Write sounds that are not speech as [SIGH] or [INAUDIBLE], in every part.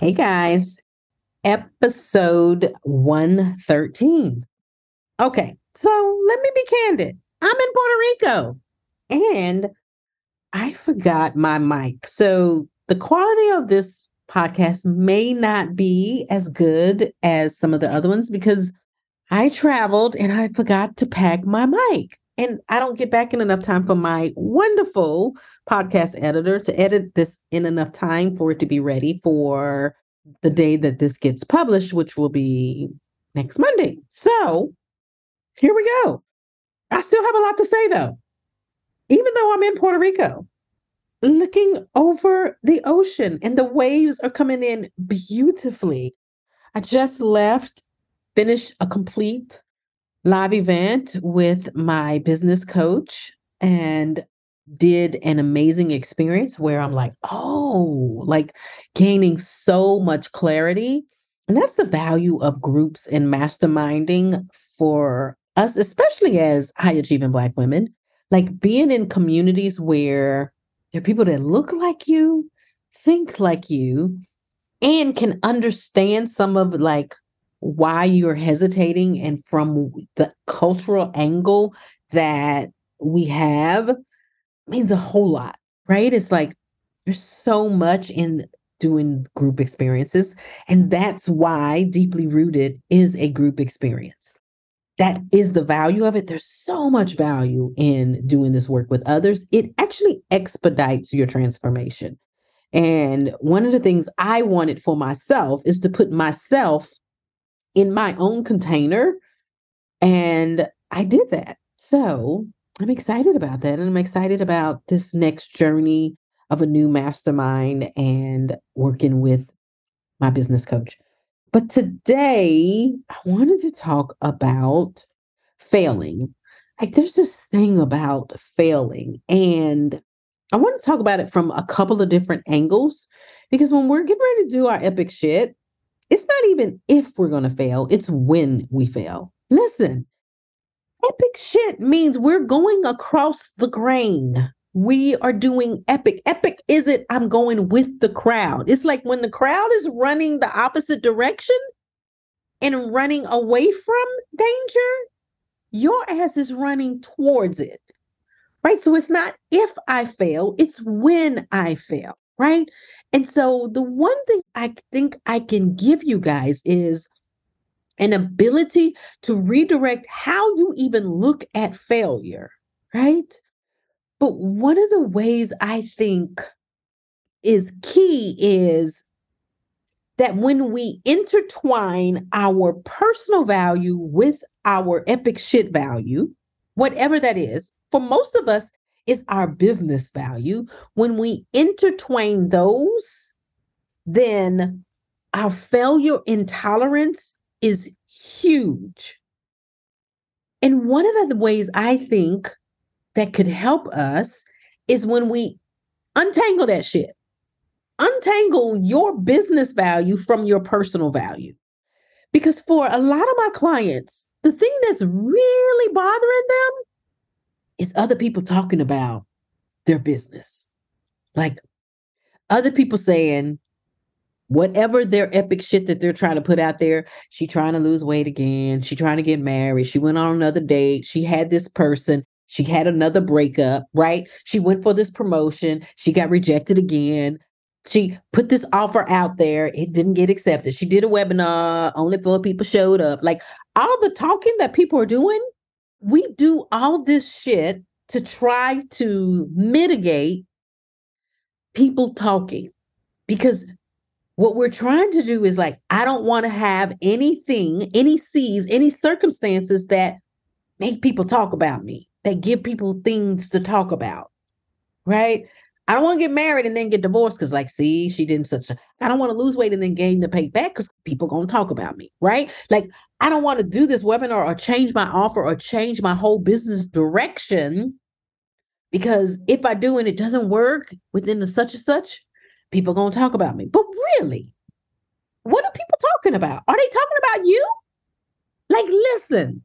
Hey guys, episode 113. Okay, so let me be candid. I'm in Puerto Rico and I forgot my mic. So the quality of this podcast may not be as good as some of the other ones because I traveled and I forgot to pack my mic. And I don't get back in enough time for my wonderful podcast editor to edit this in enough time for it to be ready for the day that this gets published, which will be next Monday. So here we go. I still have a lot to say though, even though I'm in Puerto Rico, looking over the ocean and the waves are coming in beautifully. I just left, finished a complete live event with my business coach and did an amazing experience where I'm like, oh, like gaining so much clarity. And that's the value of groups and masterminding for us, especially as high achieving Black women, like being in communities where there are people that look like you, think like you, and can understand some of like why you're hesitating and from the cultural angle that we have means a whole lot, right? It's like there's so much in doing group experiences. And that's why deeply rooted is a group experience. That is the value of it. There's so much value in doing this work with others. It actually expedites your transformation. And one of the things I wanted for myself is to put myself in my own container. And I did that. So I'm excited about that. And I'm excited about this next journey of a new mastermind and working with my business coach. But today, I wanted to talk about failing. Like, there's this thing about failing, and I want to talk about it from a couple of different angles because when we're getting ready to do our epic shit, it's not even if we're going to fail, it's when we fail. Listen, epic shit means we're going across the grain. We are doing epic. Epic isn't I'm going with the crowd. It's like when the crowd is running the opposite direction and running away from danger, your ass is running towards it. Right? So it's not if I fail, it's when I fail. Right? And so the one thing I think I can give you guys is an ability to redirect how you even look at failure, right? But one of the ways I think is key is that when we intertwine our personal value with our epic shit value, whatever that is, for most of us, is our business value. When we intertwine those, then our failure intolerance is huge. And one of the ways I think that could help us is when we untangle that shit. Untangle your business value from your personal value. Because for a lot of my clients, the thing that's really bothering them is other people talking about their business. Like other people saying, whatever their epic shit that they're trying to put out there she trying to lose weight again she trying to get married she went on another date she had this person she had another breakup right? She went for this promotion she got rejected again. She put this offer out there it didn't get accepted. She did a webinar only four people showed up. Like all the talking that people are doing we do all this shit to try to mitigate people talking because what we're trying to do is like, I don't want to have anything, any seas, any circumstances that make people talk about me, that give people things to talk about. Right. I don't want to get married and then get divorced because, like, see, she didn't such a. I don't want to lose weight and then gain the pay back because people gonna talk about me, right? Like, I don't want to do this webinar or change my offer or change my whole business direction because if I do and it doesn't work within the such and such, people gonna talk about me. But really, what are people talking about? Are they talking about you? Like, listen,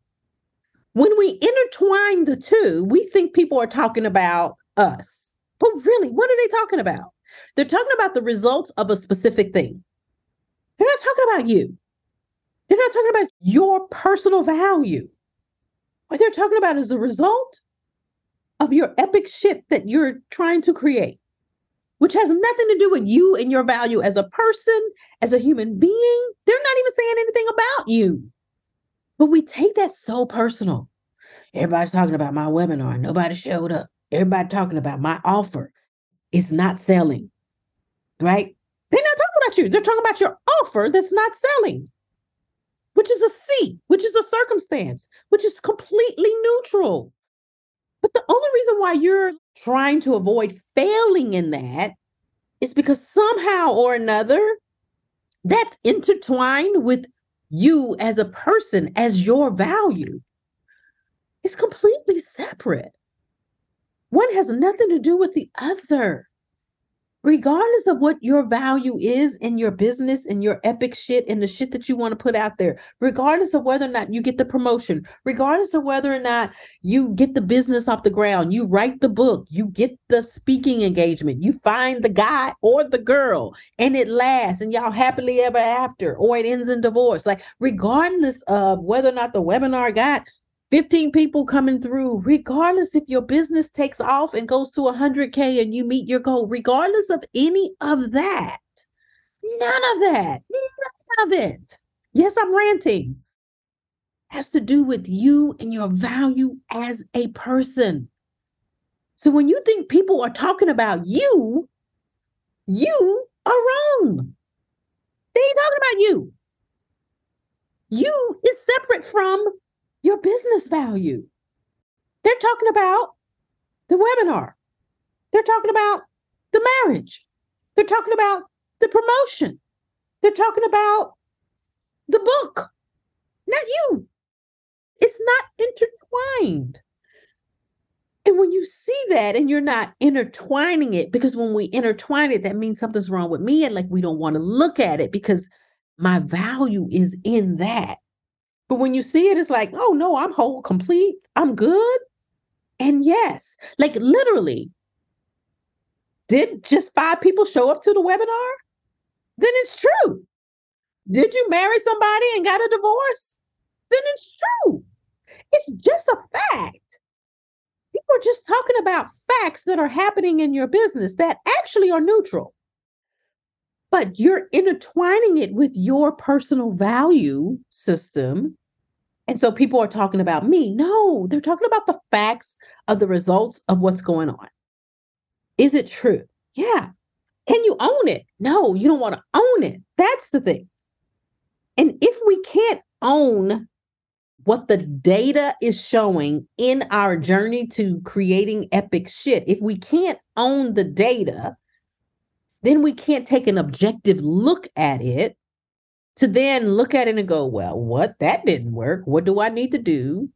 when we intertwine the two, we think people are talking about us. But really, what are they talking about? They're talking about the results of a specific thing. They're not talking about you. They're not talking about your personal value. What they're talking about is the result of your epic shit that you're trying to create, which has nothing to do with you and your value as a person, as a human being. They're not even saying anything about you. But we take that so personal. Everybody's talking about my webinar. Nobody showed up. Everybody talking about my offer. It's not selling, right? They're not talking about you. They're talking about your offer that's not selling, which is a C, which is a circumstance, which is completely neutral. But the only reason why you're trying to avoid failing in that is because somehow or another, that's intertwined with you as a person, as your value. It's completely separate. One has nothing to do with the other regardless of what your value is in your business and your epic shit and the shit that you want to put out there, regardless of whether or not you get the promotion, regardless of whether or not you get the business off the ground, you write the book, you get the speaking engagement, you find the guy or the girl, and it lasts and y'all happily ever after, or it ends in divorce. Like, regardless of whether or not the webinar got 15 people coming through, regardless if your business takes off and goes to 100K and you meet your goal, regardless of any of that, none of that, none of it. Yes, I'm ranting. Has to do with you and your value as a person. So when you think people are talking about you, you are wrong. They ain't talking about you. You is separate from your business value. They're talking about the webinar. They're talking about the marriage. They're talking about the promotion. They're talking about the book, not you. It's not intertwined. And when you see that and you're not intertwining it, because when we intertwine it, that means something's wrong with me. And like we don't want to look at it because my value is in that. But when you see it, it's like, oh no, I'm whole, complete, I'm good. And yes, like literally, did just five people show up to the webinar? Then it's true. Did you marry somebody and got a divorce? Then it's true. It's just a fact. People are just talking about facts that are happening in your business that actually are neutral. But you're intertwining it with your personal value system and so people are talking about me. No, they're talking about the facts of the results of what's going on. Is it true? Yeah. Can you own it? No, you don't want to own it. That's the thing. And if we can't own what the data is showing in our journey to creating epic shit, if we can't own the data, then we can't take an objective look at it to then look at it and go, well, what that didn't work. What do I need to do?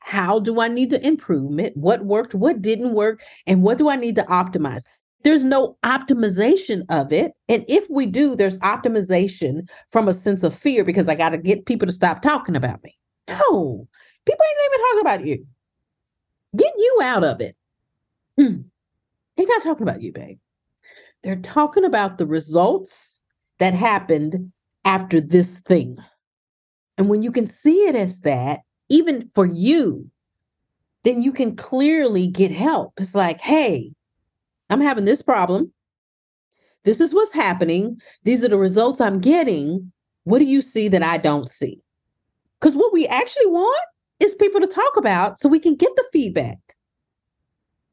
How do I need to improve it? What worked? What didn't work? And what do I need to optimize? There's no optimization of it. And if we do, there's optimization from a sense of fear because I got to get people to stop talking about me. No, people ain't even talking about you. Get you out of it. Hmm. They're not talking about you, babe. They're talking about the results that happened after this thing. And when you can see it as that, even for you, then you can clearly get help. It's like, hey, I'm having this problem. This is what's happening. These are the results I'm getting. What do you see that I don't see? Because what we actually want is people to talk about so we can get the feedback.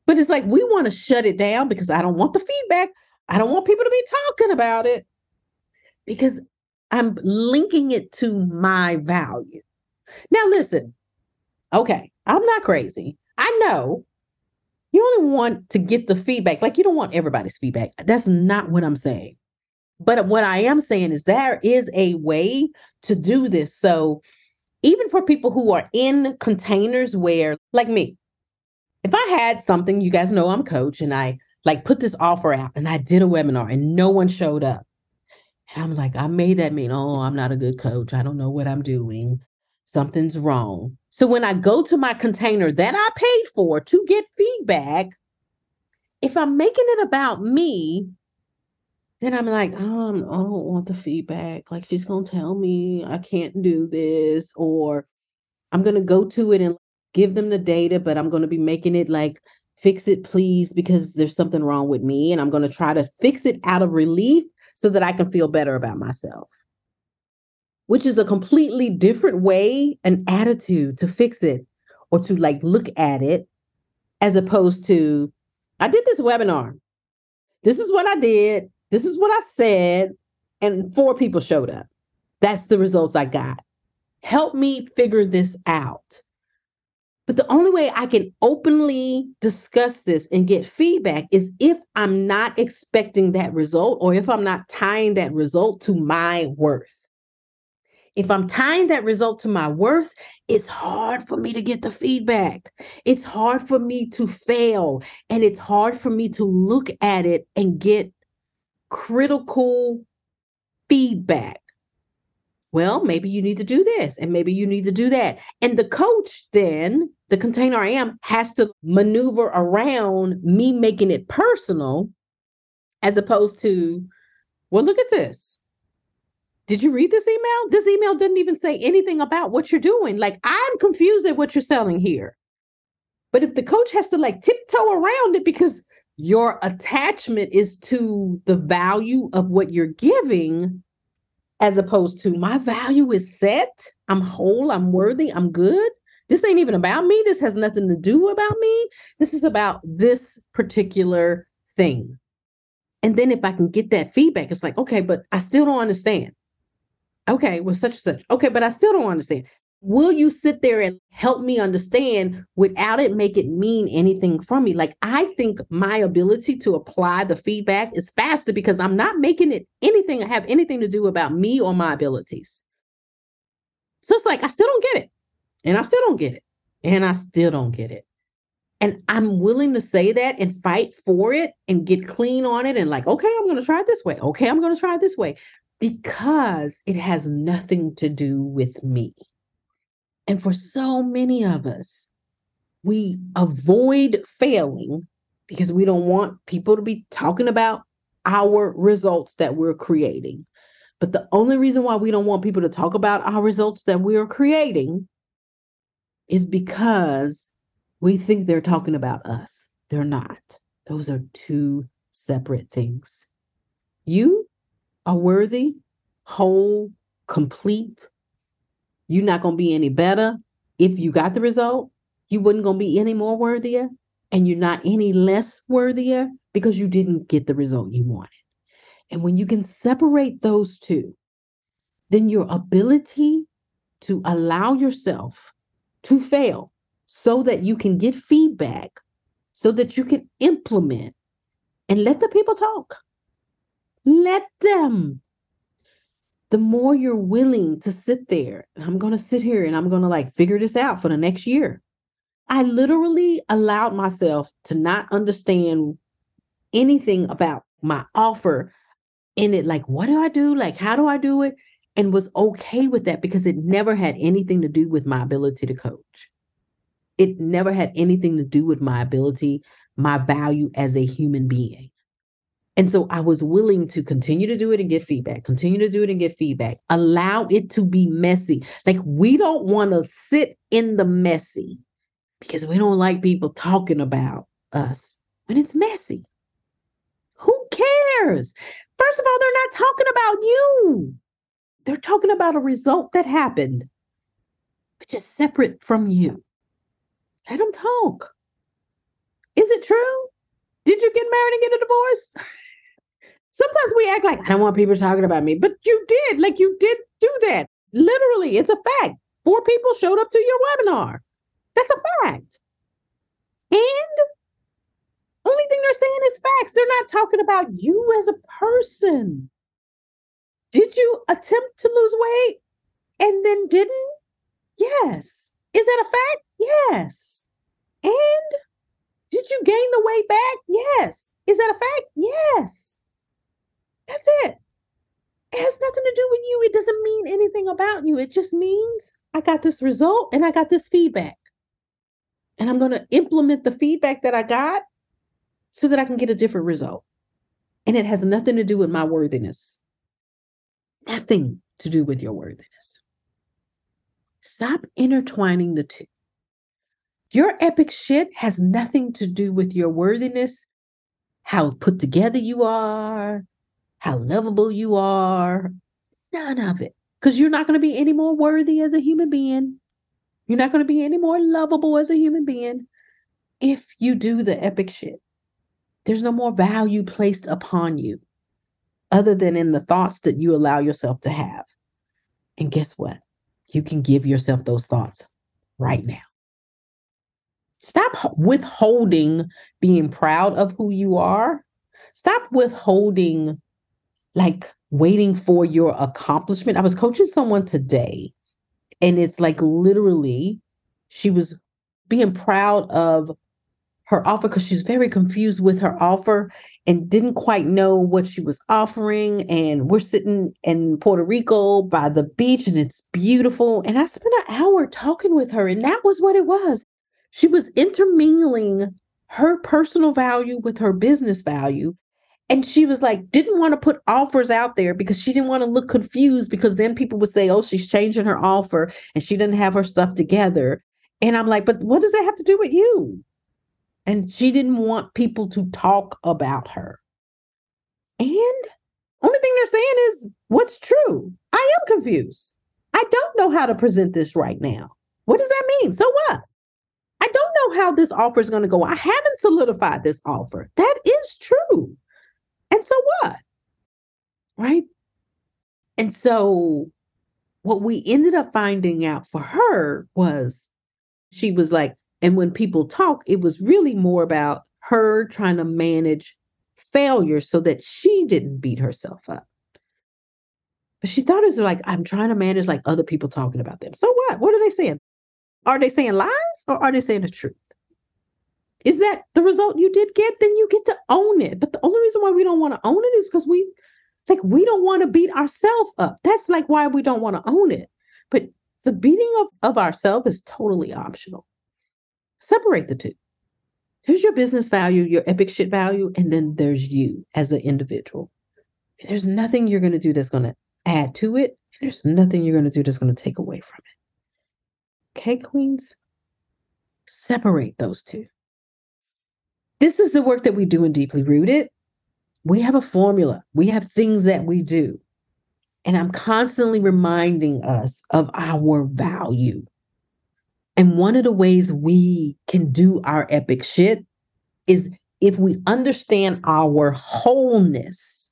But it's like we want to shut it down because I don't want the feedback. I don't want people to be talking about it because I'm linking it to my value. Now, listen, okay, I'm not crazy. I know You only want to get the feedback. Like you don't want everybody's feedback. That's not what I'm saying. But what I am saying is there is a way to do this. So even for people who are in containers where, like me, if I had something, you guys know I'm coach and I like put this offer out and I did a webinar and no one showed up. And I'm like, I made that mean, oh, I'm not a good coach. I don't know what I'm doing. Something's wrong. So when I go to my container that I paid for to get feedback, if I'm making it about me, then I'm like, um, I don't want the feedback. Like she's gonna tell me I can't do this, or I'm gonna go to it and give them the data, but I'm gonna be making it like fix it, please, because there's something wrong with me, and I'm gonna try to fix it out of relief so that I can feel better about myself. Which is a completely different way, an attitude to fix it or to like look at it, as opposed to, I did this webinar. This is what I did. This is what I said. And four people showed up. That's the results I got. Help me figure this out. But the only way I can openly discuss this and get feedback is if I'm not expecting that result or if I'm not tying that result to my worth. If I'm tying that result to my worth, it's hard for me to get the feedback. It's hard for me to fail. And it's hard for me to look at it and get critical feedback. Well, maybe you need to do this and maybe you need to do that. And the coach, then, the container I am, has to maneuver around me making it personal as opposed to, well, look at this. Did you read this email? This email didn't even say anything about what you're doing. Like, I'm confused at what you're selling here. But if the coach has to like tiptoe around it because your attachment is to the value of what you're giving, as opposed to my value is set. I'm whole. I'm worthy. I'm good. This ain't even about me. This has nothing to do about me. This is about this particular thing. And then if I can get that feedback, it's like, okay, but I still don't understand. Okay, well, such and such. Okay, but I still don't understand will you sit there and help me understand without it make it mean anything for me? Like i think my ability to apply the feedback is faster because i'm not making it anything I have anything to do about me or my abilities. So it's like i still don't get it and i still don't get it and i still don't get it. And i'm willing to say that and fight for it and get clean on it and like okay i'm going to try it this way. Okay i'm going to try it this way. Because it has nothing to do with me and for so many of us, we avoid failing because we don't want people to be talking about our results that we're creating. But the only reason why we don't want people to talk about our results that we are creating is because we think they're talking about us. They're not. Those are two separate things. You are worthy, whole, complete, you're not going to be any better if you got the result. You wouldn't going to be any more worthier and you're not any less worthier because you didn't get the result you wanted. And when you can separate those two, then your ability to allow yourself to fail so that you can get feedback, so that you can implement and let the people talk. Let them the more you're willing to sit there, I'm going to sit here and I'm going to like figure this out for the next year. I literally allowed myself to not understand anything about my offer in it. Like, what do I do? Like, how do I do it? And was okay with that because it never had anything to do with my ability to coach. It never had anything to do with my ability, my value as a human being. And so I was willing to continue to do it and get feedback, continue to do it and get feedback, allow it to be messy. Like we don't want to sit in the messy because we don't like people talking about us when it's messy. Who cares? First of all, they're not talking about you. They're talking about a result that happened, which is separate from you. Let them talk. Is it true? Did you get married and get a divorce? [LAUGHS] Sometimes we act like I don't want people talking about me, but you did. Like you did do that. Literally, it's a fact. Four people showed up to your webinar. That's a fact. And only thing they're saying is facts. They're not talking about you as a person. Did you attempt to lose weight and then didn't? Yes. Is that a fact? Yes. And did you gain the weight back? Yes. Is that a fact? Yes. That's it. It has nothing to do with you. It doesn't mean anything about you. It just means I got this result and I got this feedback. And I'm going to implement the feedback that I got so that I can get a different result. And it has nothing to do with my worthiness. Nothing to do with your worthiness. Stop intertwining the two. Your epic shit has nothing to do with your worthiness, how put together you are, how lovable you are. None of it. Because you're not going to be any more worthy as a human being. You're not going to be any more lovable as a human being if you do the epic shit. There's no more value placed upon you other than in the thoughts that you allow yourself to have. And guess what? You can give yourself those thoughts right now. Stop withholding being proud of who you are. Stop withholding, like waiting for your accomplishment. I was coaching someone today, and it's like literally, she was being proud of her offer because she's very confused with her offer and didn't quite know what she was offering. And we're sitting in Puerto Rico by the beach, and it's beautiful. And I spent an hour talking with her, and that was what it was. She was intermingling her personal value with her business value. And she was like, didn't want to put offers out there because she didn't want to look confused because then people would say, oh, she's changing her offer and she didn't have her stuff together. And I'm like, but what does that have to do with you? And she didn't want people to talk about her. And only thing they're saying is what's true. I am confused. I don't know how to present this right now. What does that mean? So what? I don't know how this offer is going to go. I haven't solidified this offer. That is true. And so what? Right? And so what we ended up finding out for her was she was like, and when people talk, it was really more about her trying to manage failure so that she didn't beat herself up. But she thought it was like, I'm trying to manage like other people talking about them. So what? What are they saying? Are they saying lies or are they saying the truth? Is that the result you did get? Then you get to own it. But the only reason why we don't want to own it is because we like we don't want to beat ourselves up. That's like why we don't want to own it. But the beating of, of ourselves is totally optional. Separate the two. Here's your business value, your epic shit value, and then there's you as an individual. There's nothing you're going to do that's going to add to it. There's nothing you're going to do that's going to take away from it. Okay, queens? Separate those two. This is the work that we do in Deeply Rooted. We have a formula, we have things that we do. And I'm constantly reminding us of our value. And one of the ways we can do our epic shit is if we understand our wholeness,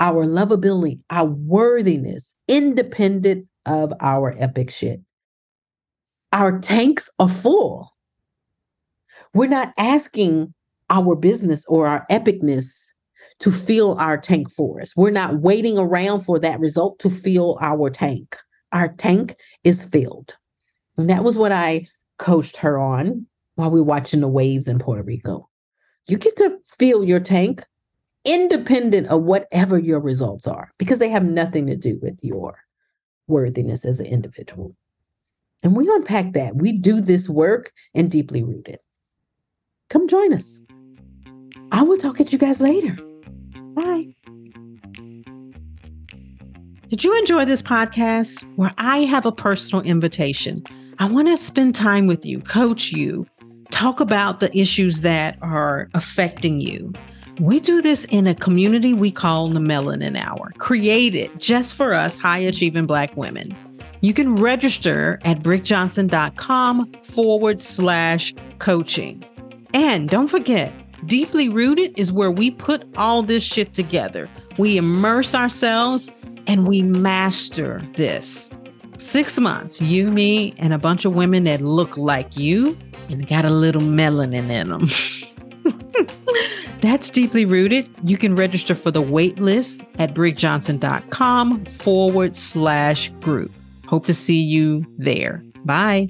our lovability, our worthiness, independent of our epic shit our tanks are full. We're not asking our business or our epicness to fill our tank for us. We're not waiting around for that result to fill our tank. Our tank is filled. And that was what I coached her on while we were watching the waves in Puerto Rico. You get to fill your tank independent of whatever your results are because they have nothing to do with your worthiness as an individual. And we unpack that. We do this work and deeply rooted. Come join us. I will talk at you guys later. Bye. Did you enjoy this podcast where I have a personal invitation? I want to spend time with you, coach you, talk about the issues that are affecting you. We do this in a community we call the Melanin Hour, created just for us high achieving Black women. You can register at brigjohnson.com forward slash coaching. And don't forget, Deeply Rooted is where we put all this shit together. We immerse ourselves and we master this. Six months, you, me, and a bunch of women that look like you and got a little melanin in them. [LAUGHS] that's deeply rooted. You can register for the wait list at brigjohnson.com forward slash group. Hope to see you there. Bye.